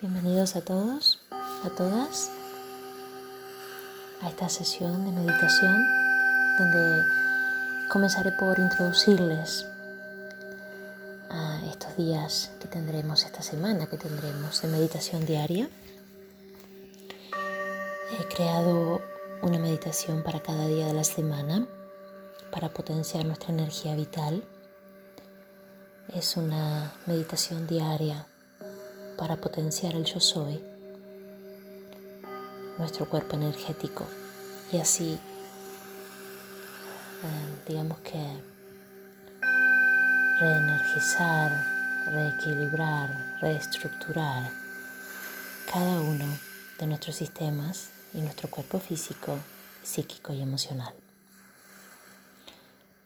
Bienvenidos a todos, a todas, a esta sesión de meditación donde comenzaré por introducirles a estos días que tendremos esta semana, que tendremos de meditación diaria. He creado una meditación para cada día de la semana para potenciar nuestra energía vital. Es una meditación diaria para potenciar el yo soy, nuestro cuerpo energético y así, eh, digamos que reenergizar, reequilibrar, reestructurar cada uno de nuestros sistemas y nuestro cuerpo físico, psíquico y emocional.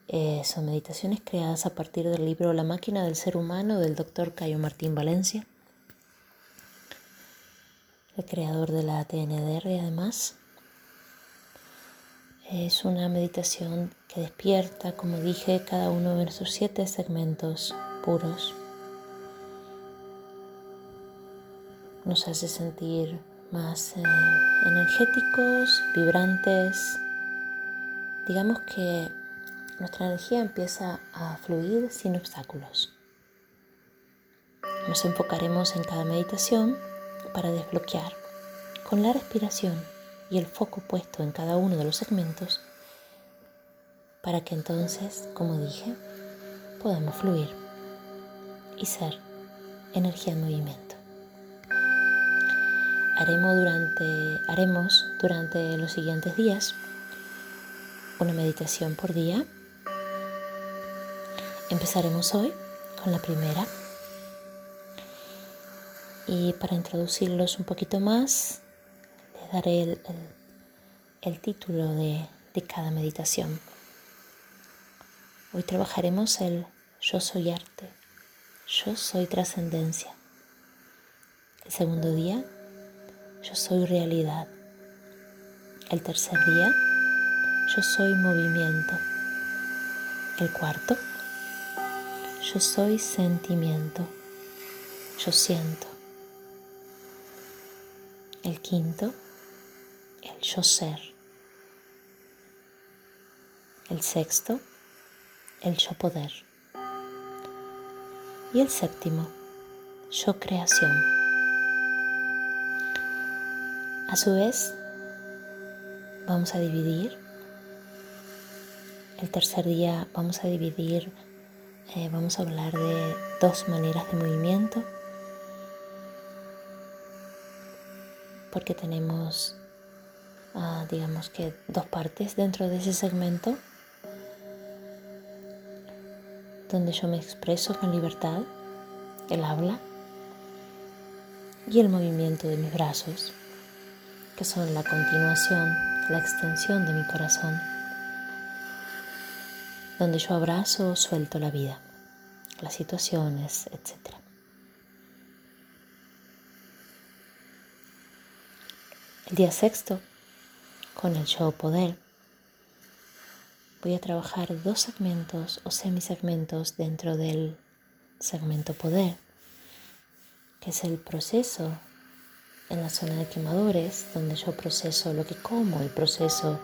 Eh, son meditaciones creadas a partir del libro La máquina del ser humano del doctor Cayo Martín Valencia el creador de la TNDR además. Es una meditación que despierta, como dije, cada uno de nuestros siete segmentos puros. Nos hace sentir más eh, energéticos, vibrantes. Digamos que nuestra energía empieza a fluir sin obstáculos. Nos enfocaremos en cada meditación para desbloquear con la respiración y el foco puesto en cada uno de los segmentos para que entonces, como dije, podamos fluir y ser energía en movimiento. Haremos durante, haremos durante los siguientes días una meditación por día. Empezaremos hoy con la primera y para introducirlos un poquito más, les daré el, título de, de cada meditación. Hoy trabajaremos el yo soy arte, yo soy trascendencia. El segundo día, yo soy realidad. El tercer día, yo soy movimiento. El cuarto, yo soy sentimiento. Yo siento. El quinto, el yo ser. El sexto, el yo poder. Y el séptimo, yo creación. A su vez, vamos a dividir. El tercer día vamos a dividir, eh, vamos a hablar de dos maneras de movimiento porque tenemos, ah, digamos que, dos partes dentro de ese segmento donde yo me expreso con libertad, el habla y el movimiento de mis brazos, que son la continuación, la extensión de mi corazón, donde yo abrazo o suelto la vida, las situaciones, etc. día sexto, con el show Poder, voy a trabajar dos segmentos o semisegmentos dentro del segmento Poder, que es el proceso en la zona de quemadores, donde yo proceso lo que como y proceso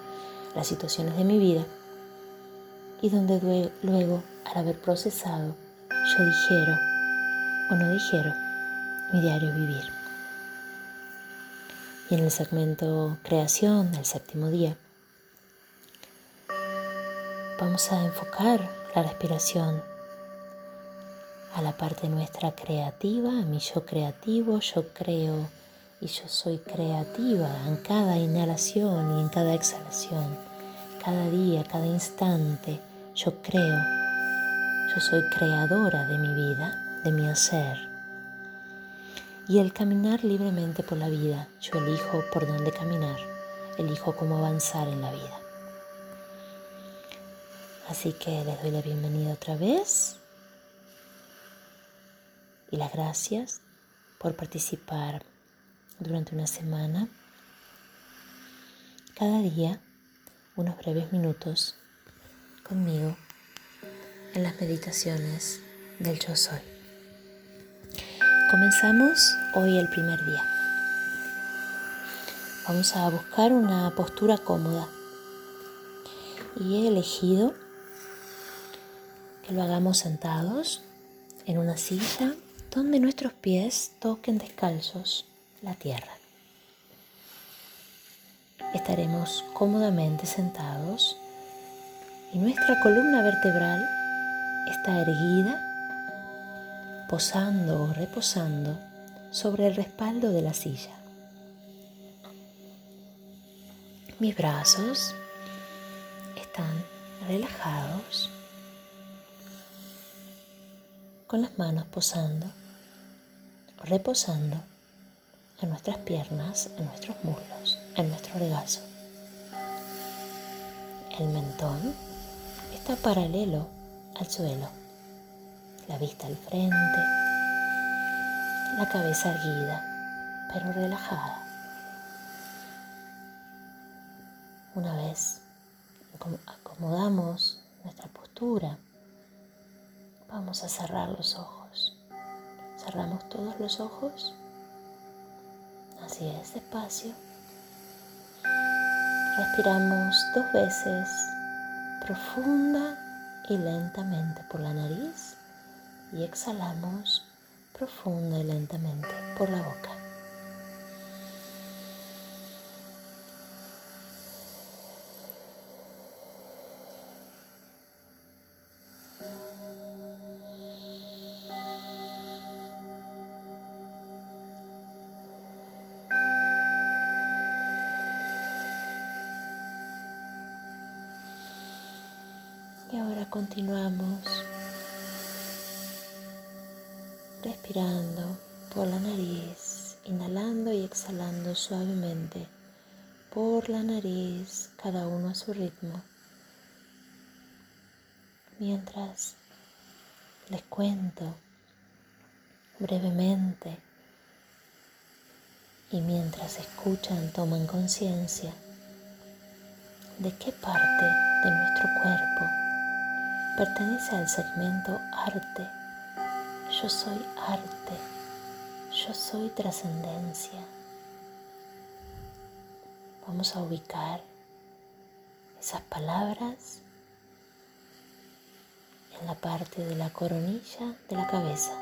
las situaciones de mi vida, y donde luego, al haber procesado, yo digiero o no digiero mi diario vivir. Y en el segmento creación del séptimo día, vamos a enfocar la respiración a la parte nuestra creativa, a mi yo creativo, yo creo y yo soy creativa en cada inhalación y en cada exhalación, cada día, cada instante, yo creo, yo soy creadora de mi vida, de mi hacer y el caminar libremente por la vida. Yo elijo por dónde caminar, elijo cómo avanzar en la vida. Así que les doy la bienvenida otra vez y las gracias por participar durante una semana, cada día, unos breves minutos conmigo en las meditaciones del yo soy. Comenzamos hoy el primer día. Vamos a buscar una postura cómoda. Y he elegido que lo hagamos sentados en una silla donde nuestros pies toquen descalzos la tierra. Estaremos cómodamente sentados y nuestra columna vertebral está erguida, posando o reposando sobre el respaldo de la silla. Mis brazos están relajados con las manos posando, reposando en nuestras piernas, en nuestros muslos, en nuestro regazo. El mentón está paralelo al suelo, la vista al frente, la cabeza erguida, pero relajada. Una vez acomodamos nuestra postura, vamos a cerrar los ojos. Cerramos todos los ojos. Así es, despacio. Respiramos dos veces, profunda y lentamente por la nariz y exhalamos profunda y lentamente por la boca. Y ahora continuamos respirando por la nariz, inhalando y exhalando suavemente por la nariz, cada uno a su ritmo. Mientras les cuento brevemente y mientras escuchan toman conciencia de qué parte de nuestro cuerpo pertenece al segmento arte. Yo soy arte. Yo soy trascendencia. Vamos a ubicar esas palabras en la parte de la coronilla de la cabeza.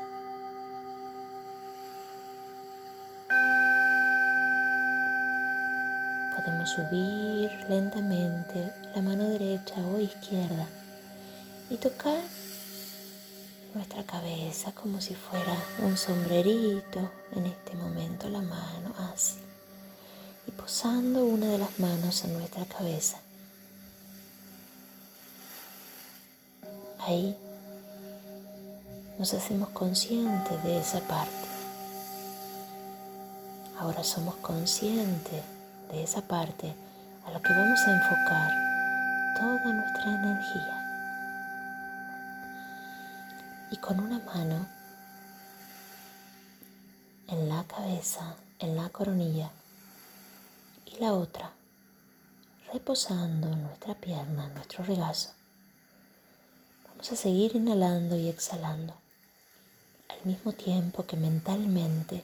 Podemos subir lentamente la mano derecha o izquierda y tocar nuestra cabeza como si fuera un sombrerito en este momento la mano así y posando una de las manos en nuestra cabeza. Ahí nos hacemos conscientes de esa parte. Ahora somos conscientes de esa parte a lo que vamos a enfocar toda nuestra energía y con una mano en la cabeza, en la coronilla y la otra reposando nuestra pierna, en nuestro regazo. Vamos a seguir inhalando y exhalando al mismo tiempo que mentalmente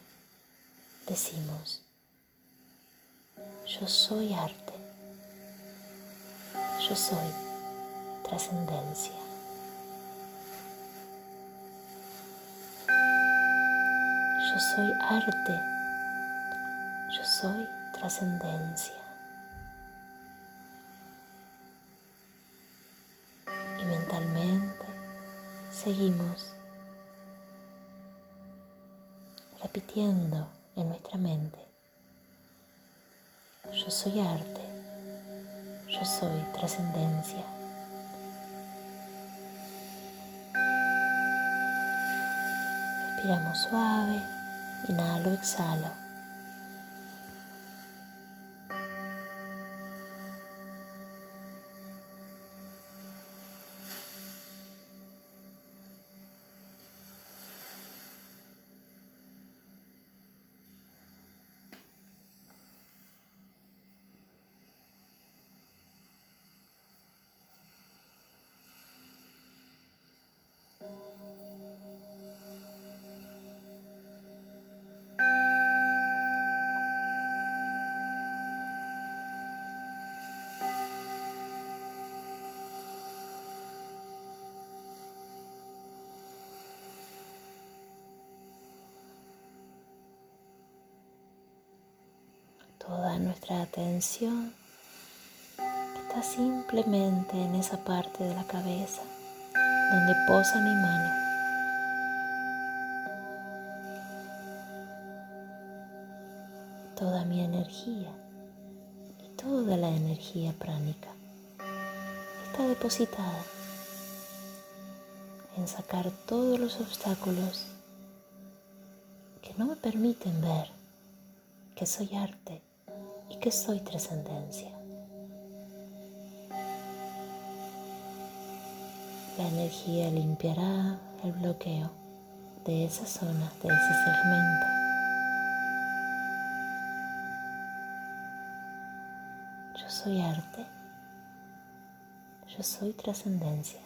decimos, yo soy arte, yo soy trascendencia. Yo soy arte. Yo soy trascendencia. Y mentalmente seguimos repitiendo en nuestra mente. Yo soy arte. Yo soy trascendencia. Respiramos suave. inaalog sa. Nuestra atención está simplemente en esa parte de la cabeza donde posa mi mano. Toda mi energía y toda la energía pránica está depositada en sacar todos los obstáculos que no me permiten ver que soy arte que soy trascendencia. La energía limpiará el bloqueo de esa zona, de ese segmento. Yo soy arte. Yo soy trascendencia.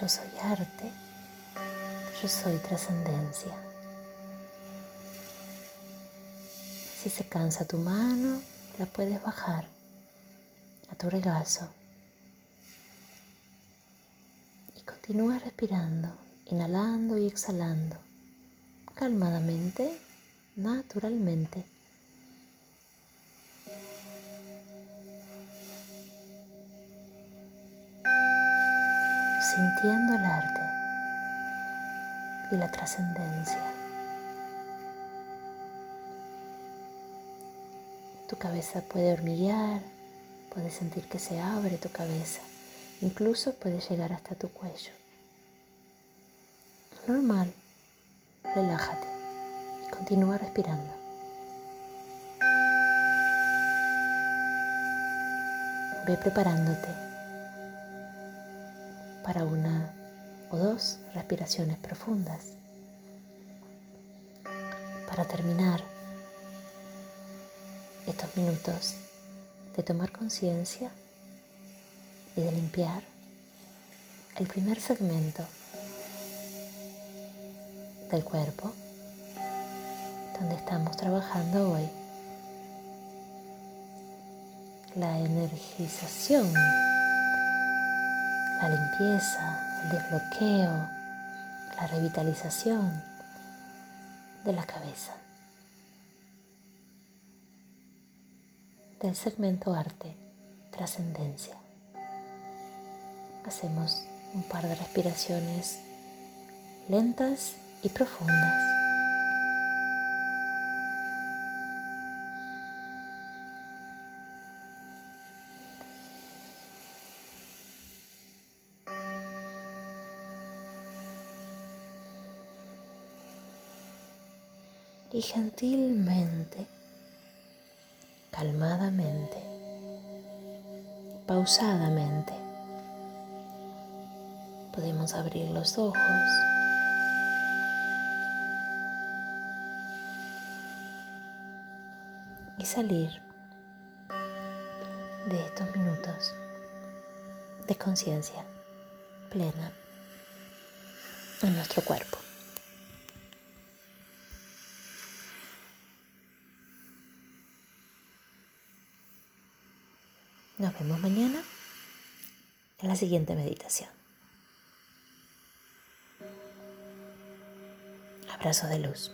Yo soy arte, yo soy trascendencia. Si se cansa tu mano, la puedes bajar a tu regazo y continúa respirando, inhalando y exhalando, calmadamente, naturalmente. sintiendo el arte y la trascendencia. Tu cabeza puede hormiguear, puedes sentir que se abre tu cabeza, incluso puede llegar hasta tu cuello. Normal, relájate y continúa respirando. Ve preparándote para una o dos respiraciones profundas. Para terminar estos minutos de tomar conciencia y de limpiar el primer segmento del cuerpo donde estamos trabajando hoy. La energización la limpieza, el desbloqueo, la revitalización de la cabeza. Del segmento arte, trascendencia. Hacemos un par de respiraciones lentas y profundas. y gentilmente, calmadamente, pausadamente, podemos abrir los ojos. Y salir de estos minutos de conciencia plena en nuestro cuerpo. Nos vemos mañana en la siguiente meditación. Abrazo de luz.